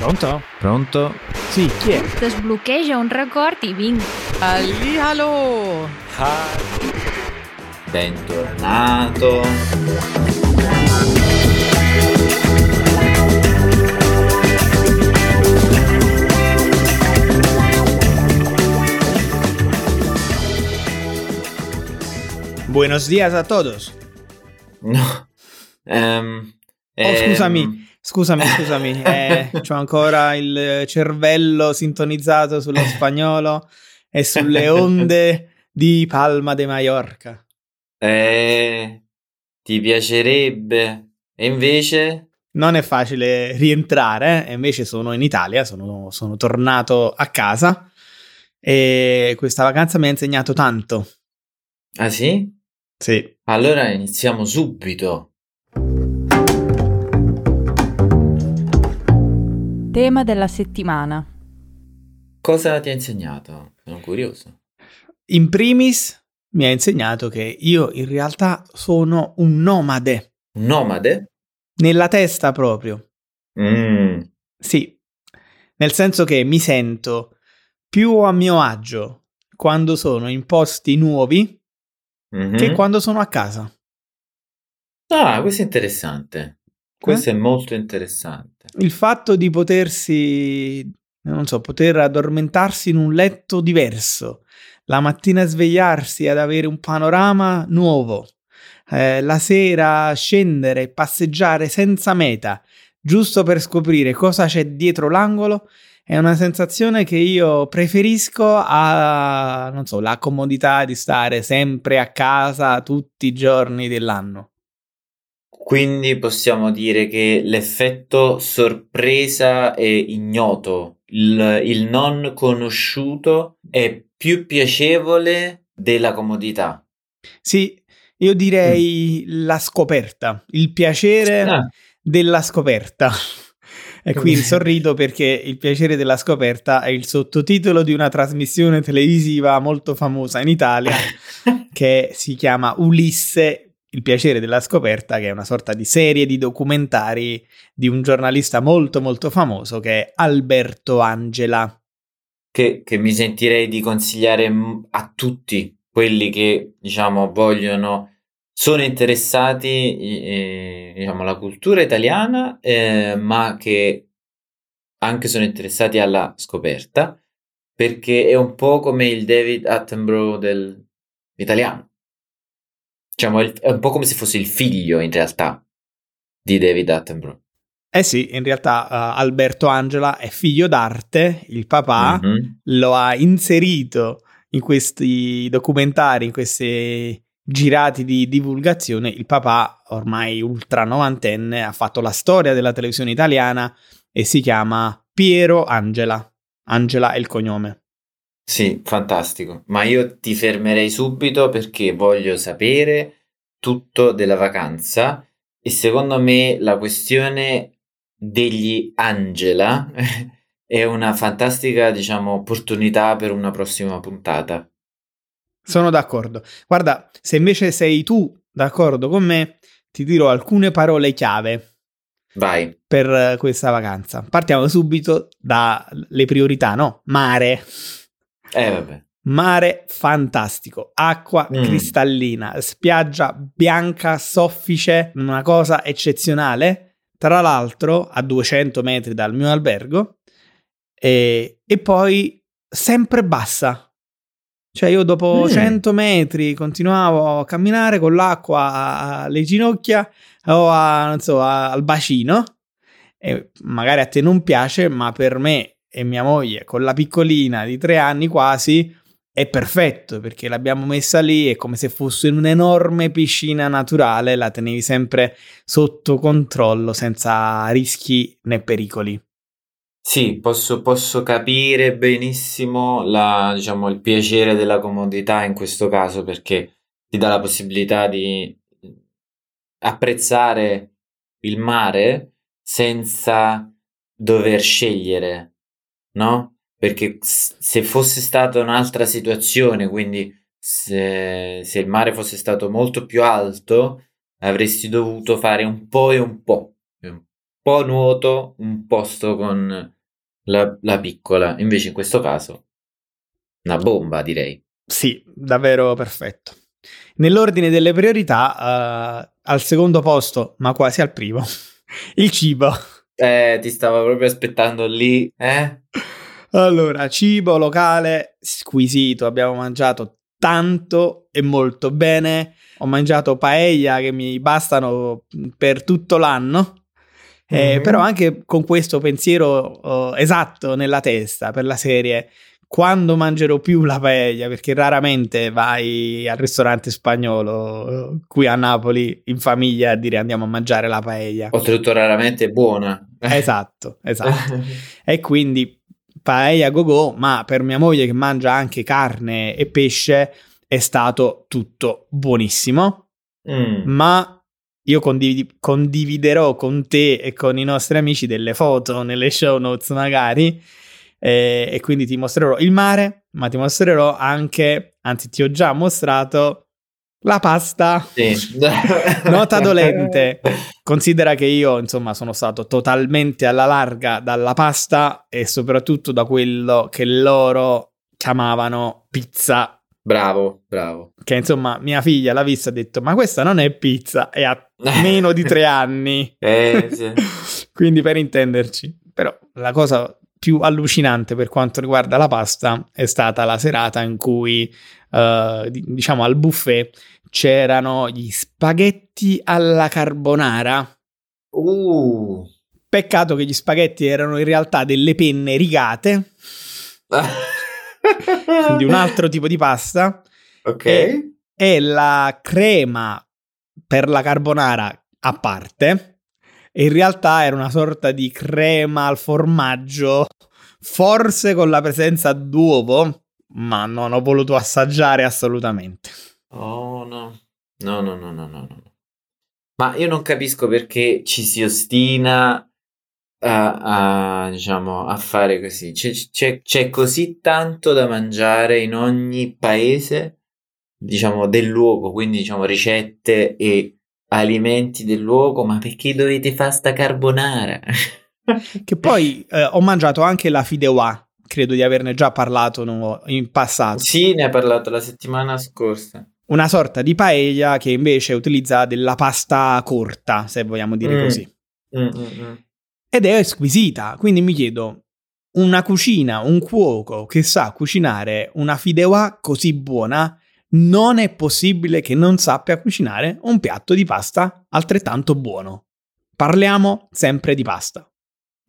Pronto? Pronto? Sì, chi è? Desbloqueja un record i vinc. Allihalo! Bentornato. Buenos días a todos. No. Ehm, Oh, ehm, scusami, scusami, scusami. Eh, c'ho ancora il cervello sintonizzato sullo spagnolo e sulle onde di Palma de Mallorca. eh, ti piacerebbe? E invece? Non è facile rientrare, eh, invece sono in Italia, sono, sono tornato a casa e questa vacanza mi ha insegnato tanto. Ah sì? Sì. Allora iniziamo subito. Tema della settimana. Cosa ti ha insegnato? Sono curioso. In primis mi ha insegnato che io in realtà sono un nomade, Un nomade? nella testa proprio. Mm. Sì, nel senso che mi sento più a mio agio quando sono in posti nuovi Mhm. che quando sono a casa. Ah, questo è interessante. Questo è molto interessante. Il fatto di potersi, non so, poter addormentarsi in un letto diverso, la mattina svegliarsi ad avere un panorama nuovo, eh, la sera scendere passeggiare senza meta, giusto per scoprire cosa c'è dietro l'angolo, è una sensazione che io preferisco a, non so, comodità di stare sempre a casa tutti i giorni dell'anno. Quindi possiamo dire che l'effetto sorpresa e ignoto, il, il non conosciuto è più piacevole della comodità. Sì, io direi la scoperta, il piacere Ah, della scoperta. E qui sorrido perché il piacere della scoperta è il sottotitolo di una trasmissione televisiva molto famosa in Italia che si chiama Ulisse, il piacere della scoperta, che è una sorta di serie di documentari di un giornalista molto molto famoso che è Alberto Angela. che, che mi sentirei di consigliare a tutti quelli che, diciamo, vogliono, sono interessati, eh, diciamo, alla cultura italiana, eh, ma che anche sono interessati alla scoperta, perché è un po' come il David Attenborough del italiano. Diciamo, è un po' come se fosse il figlio, in realtà, di David Attenborough. Eh sì, in realtà eh, Alberto Angela è figlio d'arte, il papà Mhm. lo ha inserito in questi documentari, in questi girati di divulgazione. Il papà, ormai ultra novantenne, ha fatto la storia della televisione italiana e si chiama Piero Angela. Angela è il cognome. Sì, fantastico. Ma io ti fermerei subito perché voglio sapere tutto della vacanza e secondo me la questione degli Angela è una fantastica, diciamo, opportunità per una prossima puntata. Sono d'accordo. Guarda, se invece sei tu d'accordo con me, ti dirò alcune parole chiave Vai. per questa vacanza. Partiamo subito dalle priorità, no? Mare. Eh, vabbè. Mare fantastico, acqua Mm. cristallina, spiaggia bianca, soffice, una cosa eccezionale. Tra l'altro, a 200 metri dal mio albergo, e, e poi sempre bassa. Cioè, io dopo Mm. 100 metri continuavo a camminare con l'acqua alle ginocchia o a, so, a- al bacino. E magari a te non piace, ma per me e mia moglie, con la piccolina di tre anni quasi, è perfetto perché l'abbiamo messa lì, è come se fosse un'enorme piscina naturale, la tenevi sempre sotto controllo senza rischi né pericoli. Sì, posso, posso capire benissimo la, diciamo, il piacere della comodità in questo caso perché ti dà la possibilità di apprezzare il mare senza dover scegliere, no? Perché se fosse stata un'altra situazione, quindi se, se il mare fosse stato molto più alto, avresti dovuto fare un po' e un po'. po' nuoto, un posto con la, la piccola. Invece in questo caso, una bomba direi. Sì, davvero perfetto. Nell'ordine delle priorità, uh, al secondo posto, ma quasi al primo, il cibo. Eh, ti stavo proprio aspettando lì, eh? Allora, cibo locale squisito, abbiamo mangiato tanto e molto bene. Ho mangiato paella che mi bastano per tutto l'anno. Eh, mm-hmm. Però anche con questo pensiero oh, esatto nella testa per la serie, quando mangerò più la paella, perché raramente vai al ristorante spagnolo qui a Napoli in famiglia a dire andiamo a mangiare la paella. Oltretutto raramente è buona. Esatto, esatto. e quindi paella go go, ma per mia moglie che mangia anche carne e pesce è stato tutto buonissimo. Mm. Ma io condiv- condividerò con te e con i nostri amici delle foto nelle show notes magari eh, e quindi ti mostrerò il mare, ma ti mostrerò anche, anzi ti ho già mostrato la pasta. Sì. Nota dolente. Considera che io, insomma, sono stato totalmente alla larga dalla pasta e soprattutto da quello che loro chiamavano pizza. Bravo, bravo. Che insomma, mia figlia l'ha vista e ha detto: Ma questa non è pizza, e ha meno di tre anni. Eh, sì. Quindi, per intenderci, però la cosa più allucinante per quanto riguarda la pasta è stata la serata in cui, uh, diciamo, al buffet c'erano gli spaghetti alla carbonara. Uh. Peccato che gli spaghetti erano in realtà delle penne rigate. quindi un altro tipo di pasta. Ok. E, e la crema per la carbonara a parte e in realtà era una sorta di crema al formaggio, forse con la presenza d'uovo, ma non ho voluto assaggiare assolutamente. Oh no, no, no, no, no, no. no. Ma io non capisco perché ci si ostina a, a, diciamo, a fare così. C'è, c'è, c'è, così tanto da mangiare in ogni paese, diciamo, del luogo, quindi diciamo ricette e alimenti del luogo, ma perché dovete fare sta carbonara? che poi eh, ho mangiato anche la fideuà, credo di averne già parlato no, in passato. Sì, ne hai parlato la settimana scorsa. Una sorta di paella che invece utilizza della pasta corta, se vogliamo dire mm. così. Mm, mm, mm. Ed è squisita, quindi mi chiedo, una cucina, un cuoco che sa cucinare una fideuà così buona, non è possibile che non sappia cucinare un piatto di pasta altrettanto buono. Parliamo sempre di pasta.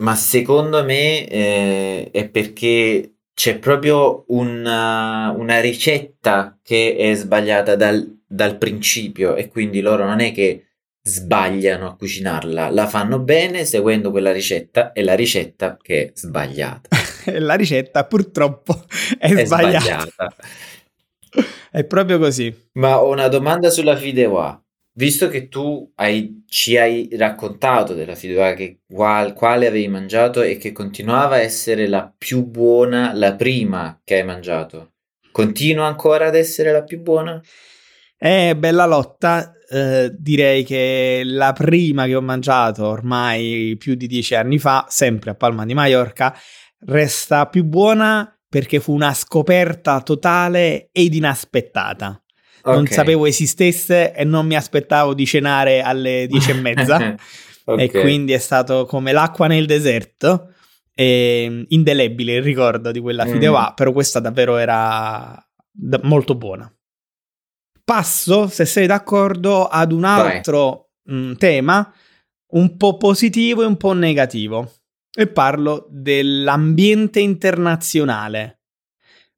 Ma secondo me eh, è perché c'è proprio una, una, ricetta che è sbagliata dal, dal principio e quindi loro non è che sbagliano a cucinarla, la fanno bene seguendo quella ricetta e la ricetta che è sbagliata. la ricetta purtroppo è, è sbagliata. sbagliata. È proprio così. Ma ho una domanda sulla Fideuà. Visto che tu hai, ci hai raccontato della Fideuà, che qual, quale avevi mangiato e che continuava a essere la più buona, la prima che hai mangiato, continua ancora ad essere la più buona? È bella lotta. Eh, direi che la prima che ho mangiato ormai più di dieci anni fa, sempre a Palma di Mallorca, resta più buona perché fu una scoperta totale ed inaspettata. Okay. Non sapevo esistesse e non mi aspettavo di cenare alle dieci e mezza. okay. E quindi è stato come l'acqua nel deserto. E indelebile il ricordo di quella mm. fideuà, però questa davvero era d- molto buona. Passo, se sei d'accordo, ad un altro mh, mm, tema un po' positivo e un po' negativo e parlo dell'ambiente internazionale.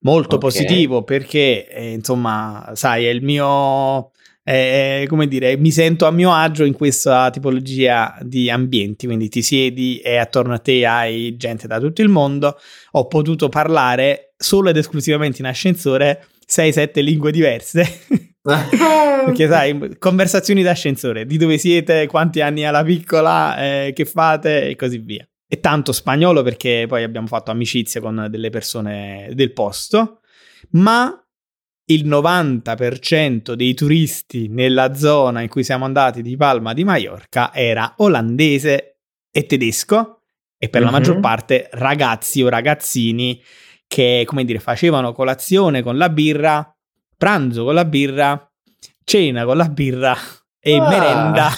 Molto okay. positivo perché, eh, insomma, sai, è il mio... Eh, come dire, mi sento a mio agio in questa tipologia di ambienti, quindi ti siedi e attorno a te hai gente da tutto il mondo. Ho potuto parlare solo ed esclusivamente in ascensore 6-7 lingue diverse. Perché sai, conversazioni d'ascensore, di dove siete, quanti anni ha la piccola, eh, che fate e così via e tanto spagnolo perché poi abbiamo fatto amicizia con delle persone del posto, ma il 90% dei turisti nella zona in cui siamo andati di Palma di Mallorca era olandese è tedesco e per la Mhm. maggior parte ragazzi o ragazzini che, come dire, facevano colazione con la birra, pranzo con la birra, cena con la birra e Ah. merenda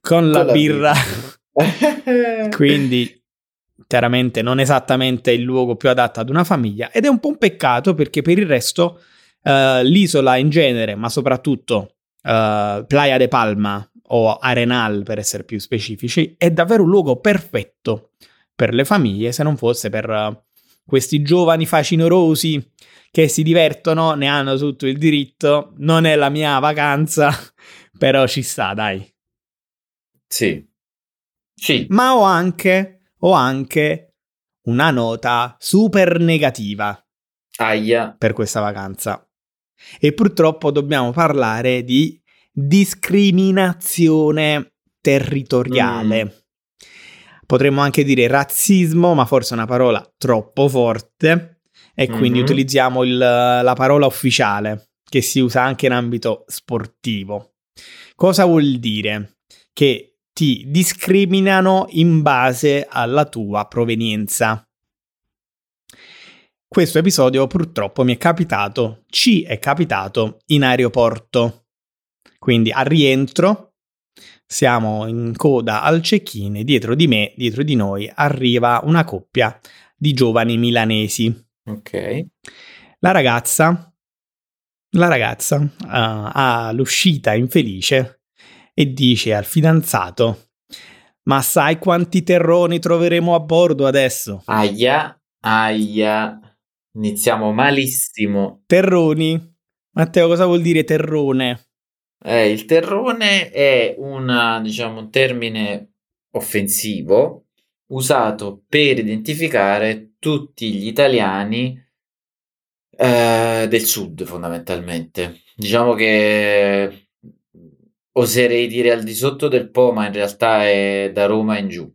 con la Con la birra. birra. Quindi chiaramente non esattamente il luogo più adatto ad una famiglia ed è un po' un peccato perché per il resto eh, l'isola in genere, ma soprattutto eh, Playa de Palma o Arenal per essere più specifici, è davvero un luogo perfetto per le famiglie se non fosse per eh, questi giovani facinorosi che si divertono, ne hanno tutto il diritto, non è la mia vacanza, però ci sta, dai. Sì. Sì. Ma ho anche, ho anche una nota super negativa Aia. per questa vacanza. E purtroppo dobbiamo parlare di discriminazione territoriale. Potremmo anche dire razzismo, ma forse è una parola troppo forte e quindi Mhm. utilizziamo il- la parola ufficiale che si usa anche in ambito sportivo. Cosa vuol dire? Che ti discriminano in base alla tua provenienza. Questo episodio purtroppo mi è capitato, ci è capitato in aeroporto. Quindi al rientro siamo in coda al check-in e dietro di me, dietro di noi, arriva una coppia di giovani milanesi. Ok. La ragazza, la ragazza eh, ha l'uscita infelice e dice al fidanzato: Ma sai quanti terroni troveremo a bordo adesso? Aia. Aia. Iniziamo malissimo. Terroni? Matteo, cosa vuol dire terrone? Eh, il terrone è una, diciamo, un termine offensivo usato per identificare tutti gli italiani eh, del sud, fondamentalmente. Diciamo che oserei dire al di sotto del Po, ma in realtà è da Roma in giù.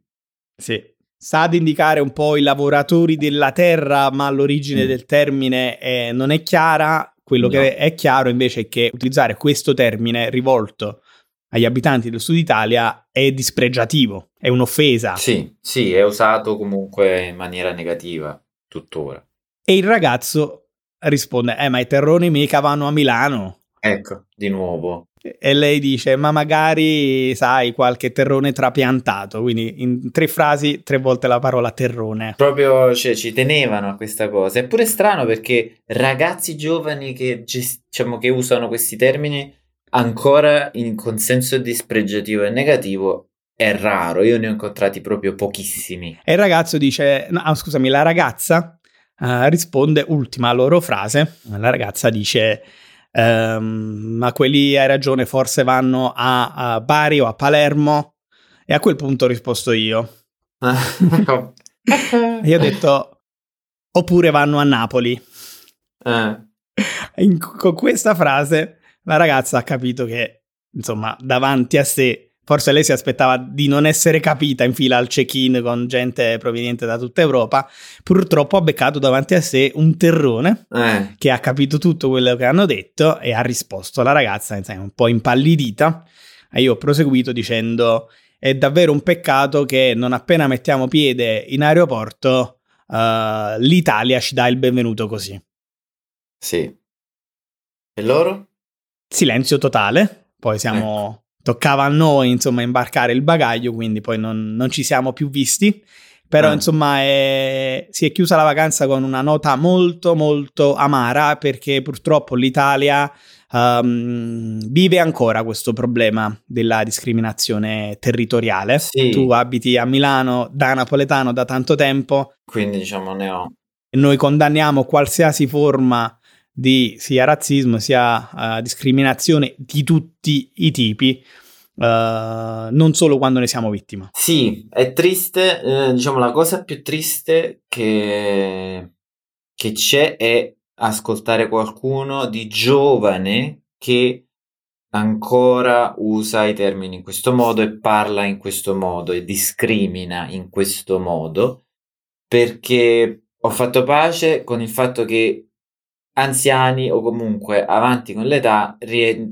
Sì. Sta ad indicare un po' i lavoratori della terra, ma l'origine Mm. del termine eh, non è chiara. Quello No. che è chiaro invece è che utilizzare questo termine rivolto agli abitanti del sud Italia è dispregiativo, è un'offesa. Sì, sì, è usato comunque in maniera negativa tuttora. E il ragazzo risponde: Eh, ma i terroni mica vanno a Milano. Ecco, di nuovo. E lei dice: Ma magari sai qualche terrone trapiantato. Quindi in tre frasi, tre volte la parola terrone. Proprio, cioè, ci tenevano a questa cosa. È pure strano perché ragazzi giovani che, diciamo, che usano questi termini ancora in consenso dispregiativo e negativo è raro. Io ne ho incontrati proprio pochissimi. E il ragazzo dice: no, ah, scusami, la ragazza eh, risponde, ultima loro frase. La ragazza dice: ehm, Ma quelli hai ragione, forse vanno a, a Bari o a Palermo. E a quel punto ho risposto io. Io ho detto: Oppure vanno a Napoli. Eh, In- con questa frase la ragazza ha capito che, insomma, davanti a sé, forse lei si aspettava di non essere capita in fila al check-in con gente proveniente da tutta Europa, purtroppo ha beccato davanti a sé un terrone eh, che ha capito tutto quello che hanno detto e ha risposto alla ragazza, insomma, un po' impallidita. E io ho proseguito dicendo: È davvero un peccato che non appena mettiamo piede in aeroporto, eh, l'Italia ci dà il benvenuto così. sì. E loro? silenzio totale. Poi siamo. Toccava a noi, insomma, imbarcare il bagaglio, quindi poi non, non ci siamo più visti. Però, Ah. insomma, è- si è chiusa la vacanza con una nota molto, molto amara perché purtroppo l'Italia ehm, vive ancora questo problema della discriminazione territoriale. Sì. Tu abiti a Milano da napoletano da tanto tempo Quindi, diciamo, ne ho. noi condanniamo qualsiasi forma di sia razzismo sia eh, discriminazione di tutti i tipi, eh, non solo quando ne siamo vittima. Sì, è triste, eh, diciamo la cosa più triste che, che c'è è ascoltare qualcuno di giovane che ancora usa i termini in questo modo e parla in questo modo e discrimina in questo modo perché ho fatto pace con il fatto che anziani o comunque avanti con l'età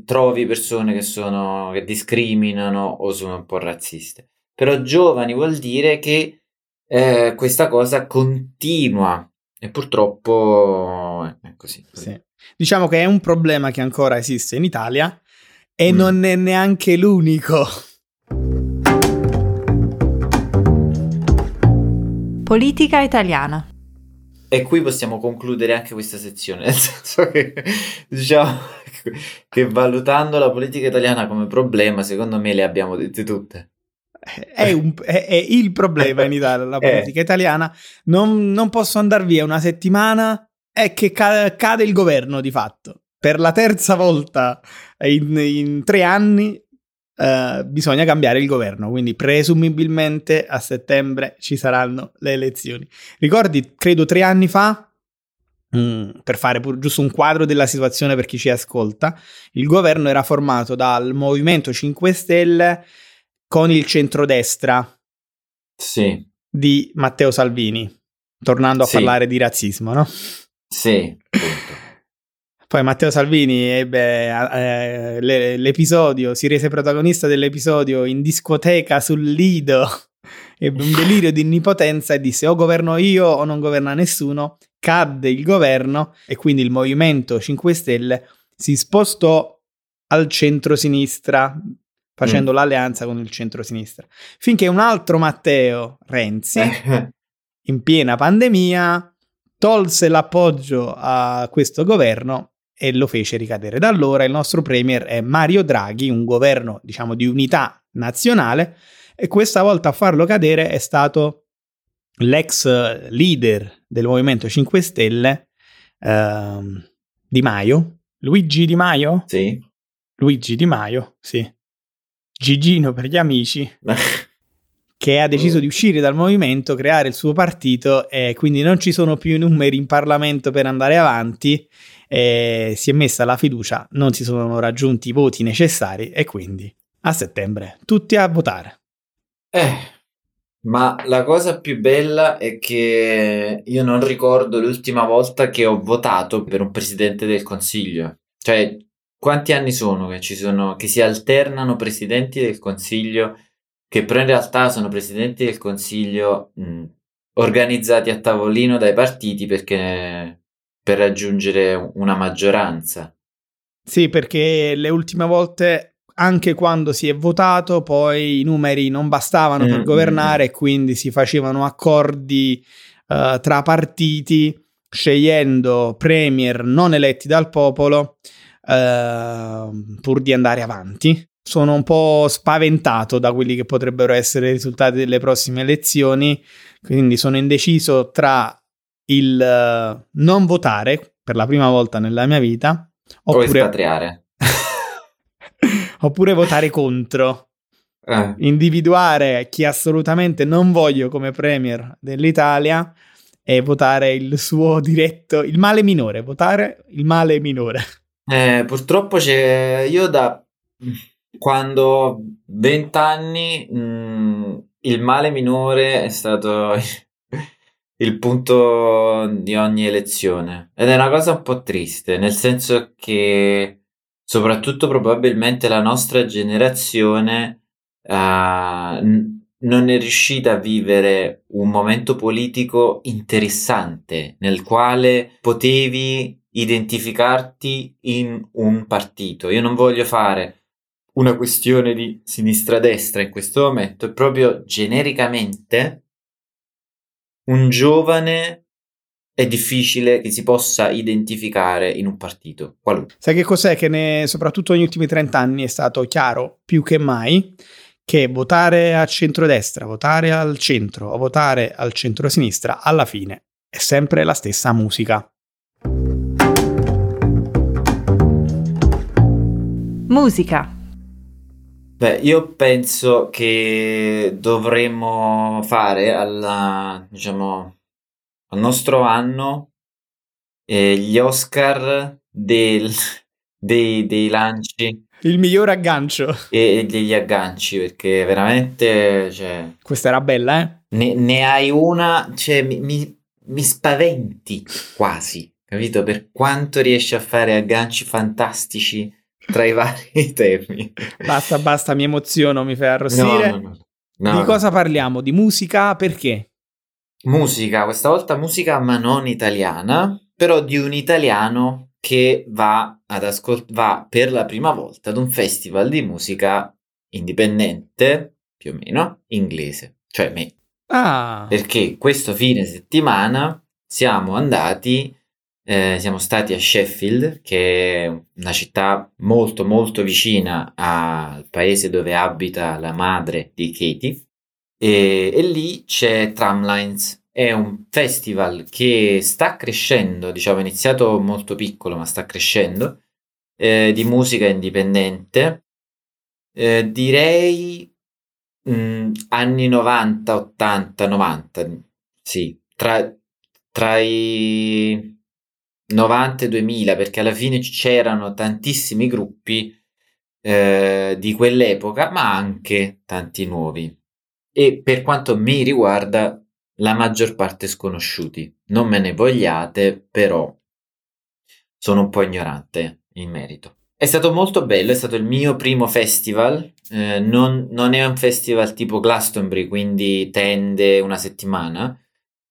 trovi persone che sono che discriminano o sono un po' razziste. però giovani vuol dire che eh, questa cosa continua e purtroppo è così. Sì. Diciamo che è un problema che ancora esiste in Italia e Mm. non è neanche l'unico. Politica italiana. E qui possiamo concludere anche questa sezione, nel senso che diciamo che valutando la politica italiana come problema, secondo me le abbiamo dette tutte. È, un- è- è il problema in Italia, la Eh. politica italiana. Non, non posso andare via una settimana e che ca- cade il governo di fatto. Per la terza volta in, in tre anni eh, bisogna cambiare il governo, quindi presumibilmente a settembre ci saranno le elezioni. Ricordi, credo tre anni fa, mm, per fare pur giusto un quadro della situazione per chi ci ascolta, il governo era formato dal Movimento 5 Stelle con il centrodestra Sì, di Matteo Salvini, tornando a Sì. parlare di razzismo, no? sì, appunto. Poi Matteo Salvini ebbe eh, le- l'episodio, si rese protagonista dell'episodio in discoteca sul Lido, ebbe un delirio di onnipotenza e disse o governo io o non governa nessuno, cadde il governo e quindi il Movimento 5 Stelle si spostò al centro-sinistra facendo l'alleanza con il centro-sinistra, finché un altro Matteo Renzi in piena pandemia, tolse l'appoggio a questo governo e lo fece ricadere. Da allora il nostro premier è Mario Draghi, un governo, diciamo, di unità nazionale, e questa volta a farlo cadere è stato l'ex leader del Movimento 5 Stelle, ehm, Di Maio. Luigi Di Maio? sì. Luigi Di Maio, sì. Gigino per gli amici che ha deciso di uscire dal movimento, creare il suo partito e quindi non ci sono più i numeri in Parlamento per andare avanti. E si è messa la fiducia, non si sono raggiunti i voti necessari e quindi a settembre tutti a votare. Eh, ma la cosa più bella è che io non ricordo l'ultima volta che ho votato per un presidente del consiglio. Cioè, quanti anni sono che ci sono, che si alternano presidenti del consiglio, che però in realtà sono presidenti del consiglio mh, organizzati a tavolino dai partiti perché per raggiungere una maggioranza. Sì, perché le ultime volte, anche quando si è votato, poi i numeri non bastavano per Mm, governare e quindi si facevano accordi eh, tra partiti scegliendo premier non eletti dal popolo eh, pur di andare avanti. Sono un po' spaventato da quelli che potrebbero essere i risultati delle prossime elezioni, quindi sono indeciso tra il eh, non votare per la prima volta nella mia vita O oppure, espatriare. oppure votare contro, Eh. individuare chi assolutamente non voglio come premier dell'Italia e votare il suo diretto, il male minore, votare il male minore. Eh, purtroppo c'è io da quando ho 20 anni mh, il male minore è stato il punto di ogni elezione ed è una cosa un po' triste, nel senso che soprattutto probabilmente la nostra generazione eh, n- non è riuscita a vivere un momento politico interessante nel quale potevi identificarti in un partito. Io non voglio fare una questione di sinistra-destra in questo momento, proprio genericamente un giovane è difficile che si possa identificare in un partito qualunque. Sai che cos'è che ne, soprattutto negli ultimi 30 anni è stato chiaro più che mai che votare a centrodestra, votare al centro o votare al centro-sinistra alla fine è sempre la stessa musica. Musica. Beh, io penso che dovremmo fare alla, diciamo, al nostro anno eh, gli Oscar del- dei, dei lanci Il miglior aggancio. e degli agganci, perché veramente, cioè, Questa era bella, eh? ne, ne hai una, cioè, mi, mi- mi spaventi quasi, capito? Per quanto riesci a fare agganci fantastici tra i vari temi. Basta, basta, mi emoziono, mi fai arrossire. no, no. No, di cosa parliamo? Di musica? Perché? Musica, questa volta musica ma non italiana, però di un italiano che va ad ascol- va per la prima volta ad un festival di musica indipendente, più o meno, inglese, cioè me. Ah, Perché questo fine settimana siamo andati, eh, siamo stati a Sheffield, che è una città molto molto vicina al paese dove abita la madre di Katie, e, e lì c'è Tramlines. È un festival che sta crescendo, diciamo, è iniziato molto piccolo, ma sta crescendo, eh, di musica indipendente. Eh, direi mm, anni 90, 80, 90, sì, tra, tra i 90 e 2000, perché alla fine c'erano tantissimi gruppi eh, di quell'epoca, ma anche tanti nuovi. E per quanto mi riguarda, la maggior parte sconosciuti. Non me ne vogliate, però sono un po' ignorante in merito. È stato molto bello, è stato il mio primo festival. eh, non, non è un festival tipo Glastonbury, quindi tende una settimana.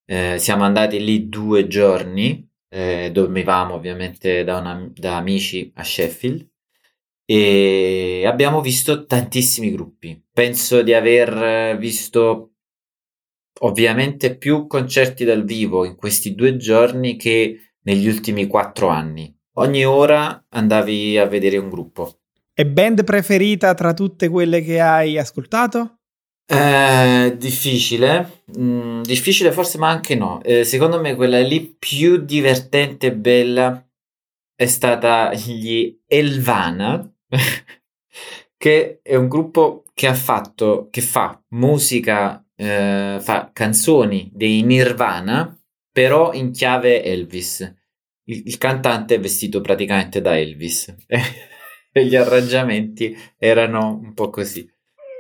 Eh, siamo andati lì due giorni, eh, dormivamo ovviamente da, una- da amici a Sheffield e abbiamo visto tantissimi gruppi. Penso di aver visto ovviamente più concerti dal vivo in questi due giorni che negli ultimi quattro anni. Ogni ora andavi a vedere un gruppo. è band preferita tra tutte quelle che hai ascoltato? Eh, difficile, Mm, difficile forse, ma anche no. Eh, secondo me quella lì più divertente e bella è stata gli Elvana, che è un gruppo che ha fatto, che fa musica, eh, fa canzoni dei Nirvana, però in chiave Elvis. Il, il cantante è vestito praticamente da Elvis e gli arrangiamenti erano un po' così.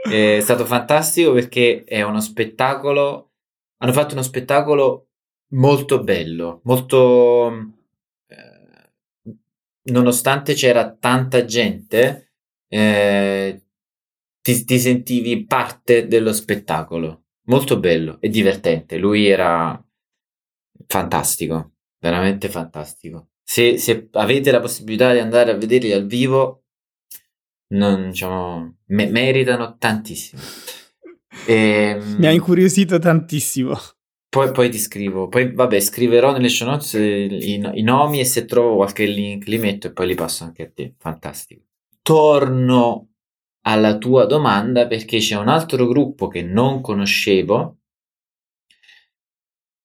È stato fantastico perché è uno spettacolo. Hanno fatto uno spettacolo molto bello, molto. eh, nonostante c'era tanta gente, eh, ti, ti sentivi parte dello spettacolo. Molto bello e divertente. Lui era fantastico, veramente fantastico. Se, se avete la possibilità di andare a vederli dal vivo, non, diciamo, me- meritano tantissimo. Ehm, Mi ha incuriosito tantissimo. poi, poi ti scrivo, poi vabbè, scriverò nelle show notes i, i nomi e se trovo qualche link li metto e poi li passo anche a te. Fantastico. Torno alla tua domanda perché c'è un altro gruppo che non conoscevo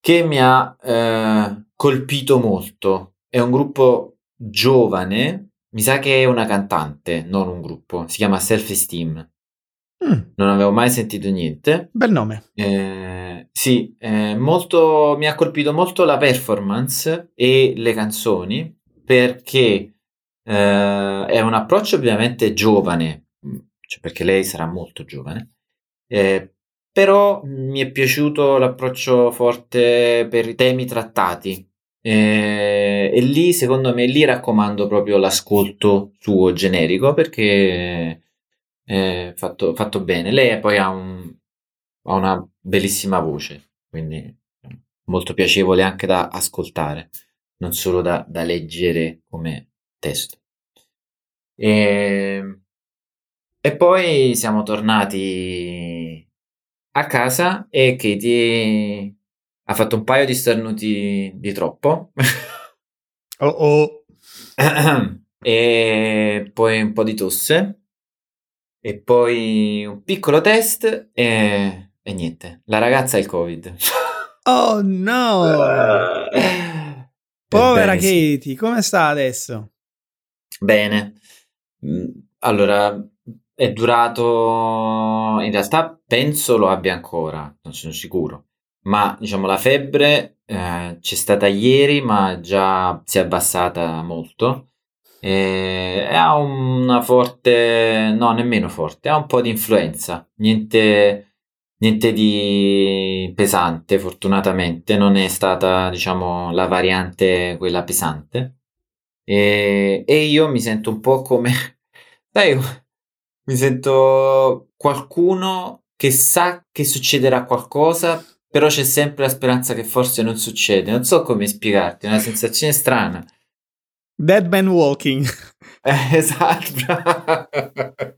che mi ha eh, colpito molto. È un gruppo giovane, mi sa che è una cantante, non un gruppo, si chiama Self Esteem. Mm, Non avevo mai sentito niente. bel nome. Eh, sì, eh, molto, mi ha colpito molto la performance e le canzoni perché eh, è un approccio ovviamente giovane, mm, cioè perché lei sarà molto giovane, eh, però mi è piaciuto l'approccio forte per i temi trattati. Eh, e lì, secondo me, lì raccomando proprio l'ascolto suo generico perché è fatto, fatto bene. Lei poi ha un, ha una bellissima voce, quindi molto piacevole anche da ascoltare, non solo da, da leggere come testo. E, e poi siamo tornati a casa e Katie ha fatto un paio di starnuti di troppo. Oh oh. e poi un po' di tosse e poi un piccolo test e, e niente, la ragazza ha il covid. Oh no! Povera Ebbene, sì. Katie, come sta adesso? Bene. Mm, Allora, è durato, in realtà penso lo abbia ancora, non sono sicuro, ma diciamo la febbre eh, c'è stata ieri, ma già si è abbassata molto. E ha una forte, no, nemmeno forte, ha un po' di influenza, niente, niente di pesante, fortunatamente, non è stata, diciamo, la variante quella pesante. E, e io mi sento un po' come, sai, mi sento qualcuno che sa che succederà qualcosa, però c'è sempre la speranza che forse non succede. Non so come spiegarti, è una sensazione strana. Dead Man Walking. Eh, esatto.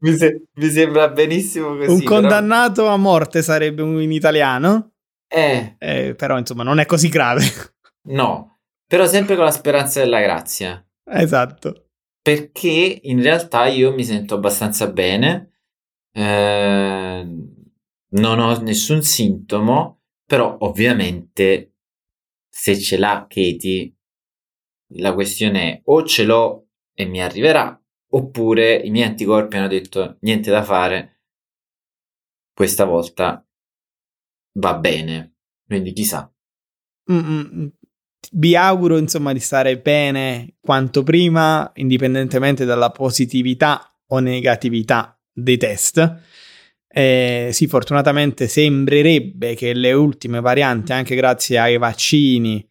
mi, se- mi, sembra benissimo così. Un condannato però... a morte sarebbe in italiano. Eh. eh. Però insomma non è così grave. No, però sempre con la speranza della grazia. Esatto. Perché in realtà io mi sento abbastanza bene. Eh, non ho nessun sintomo, però ovviamente se ce l'ha Katie la questione è o ce l'ho e mi arriverà, oppure i miei anticorpi hanno detto niente da fare, questa volta va bene, quindi chissà. Mm-mm. Vi auguro insomma di stare bene quanto prima, indipendentemente dalla positività o negatività dei test. Eh, sì, fortunatamente sembrerebbe che le ultime varianti, anche grazie ai vaccini,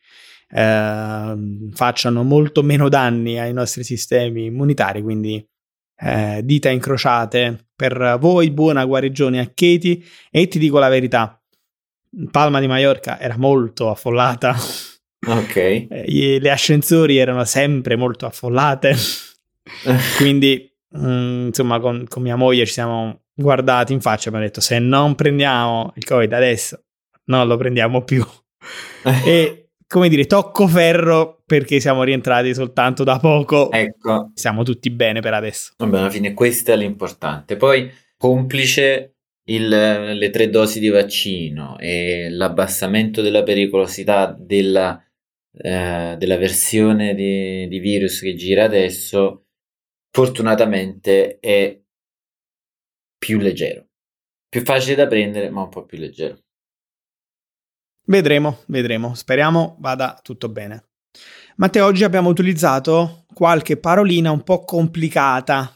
eh, facciano molto meno danni ai nostri sistemi immunitari, quindi eh, dita incrociate per voi, buona guarigione a Katie e ti dico la verità, Palma di Mallorca era molto affollata. Ok. Eh, le ascensori erano sempre molto affollate. quindi, mh, mm, insomma, con, con, mia moglie ci siamo guardati in faccia e abbiamo detto: se non prendiamo il Covid adesso, non lo prendiamo più. e come dire, tocco ferro perché siamo rientrati soltanto da poco. Ecco. Siamo tutti bene per adesso. Vabbè, alla fine questo è l'importante. Poi, complice il, le tre dosi di vaccino e l'abbassamento della pericolosità della, eh, della versione di, di virus che gira adesso, fortunatamente è più leggero. Più facile da prendere, ma un po' più leggero. Vedremo, vedremo. Speriamo vada tutto bene. Matteo, oggi abbiamo utilizzato qualche parolina un po' complicata.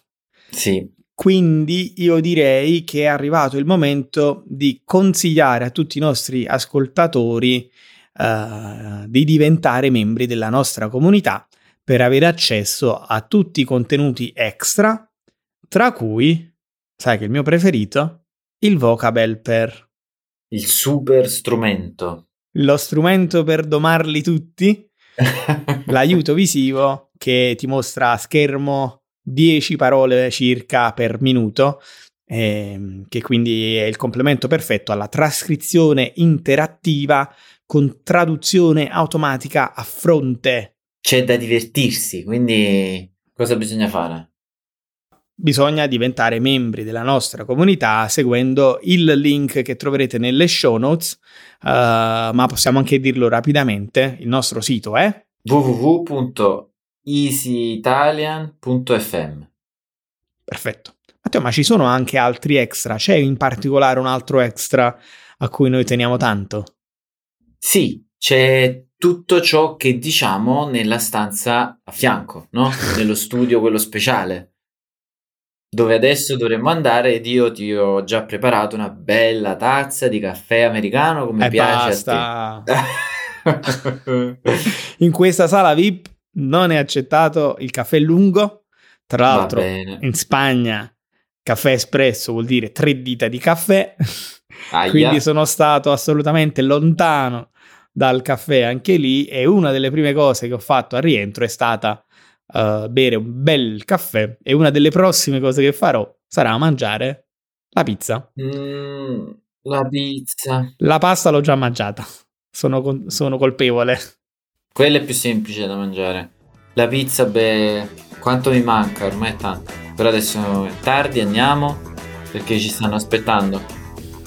Sì. Quindi io direi che è arrivato il momento di consigliare a tutti i nostri ascoltatori uh, di diventare membri della nostra comunità per avere accesso a tutti i contenuti extra, tra cui, sai che il mio preferito, il vocabel per il super strumento. Lo strumento per domarli tutti. L'aiuto visivo che ti mostra a schermo 10 parole circa per minuto, ehm, che quindi è il complemento perfetto alla trascrizione interattiva con traduzione automatica a fronte. C'è da divertirsi, quindi cosa bisogna fare? Bisogna diventare membri della nostra comunità seguendo il link che troverete nelle show notes, uh, ma possiamo anche dirlo rapidamente, il nostro sito è www.easyitalian.fm Perfetto. Matteo, ma ci sono anche altri extra? C'è in particolare un altro extra a cui noi teniamo tanto? Sì, c'è tutto ciò che diciamo nella stanza a fianco, no? Nello studio, quello speciale dove adesso dovremmo andare ed io ti ho già preparato una bella tazza di caffè americano come eh piace basta. a te. in questa sala VIP non è accettato il caffè lungo, tra l'altro in Spagna caffè espresso vuol dire tre dita di caffè, Aia. quindi sono stato assolutamente lontano dal caffè anche lì e una delle prime cose che ho fatto al rientro è stata uh, bere un bel caffè e una delle prossime cose che farò sarà mangiare la pizza. Mm, la pizza. La pasta l'ho già mangiata, sono, con- sono colpevole. Quella è più semplice da mangiare. La pizza, beh, quanto mi manca, ormai è tanto. Però adesso è tardi, andiamo, perché ci stanno aspettando.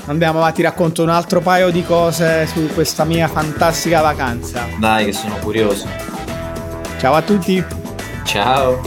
Andiamo avanti, racconto un altro paio di cose su questa mia fantastica vacanza. Dai, che sono curioso. Ciao a tutti! Chao.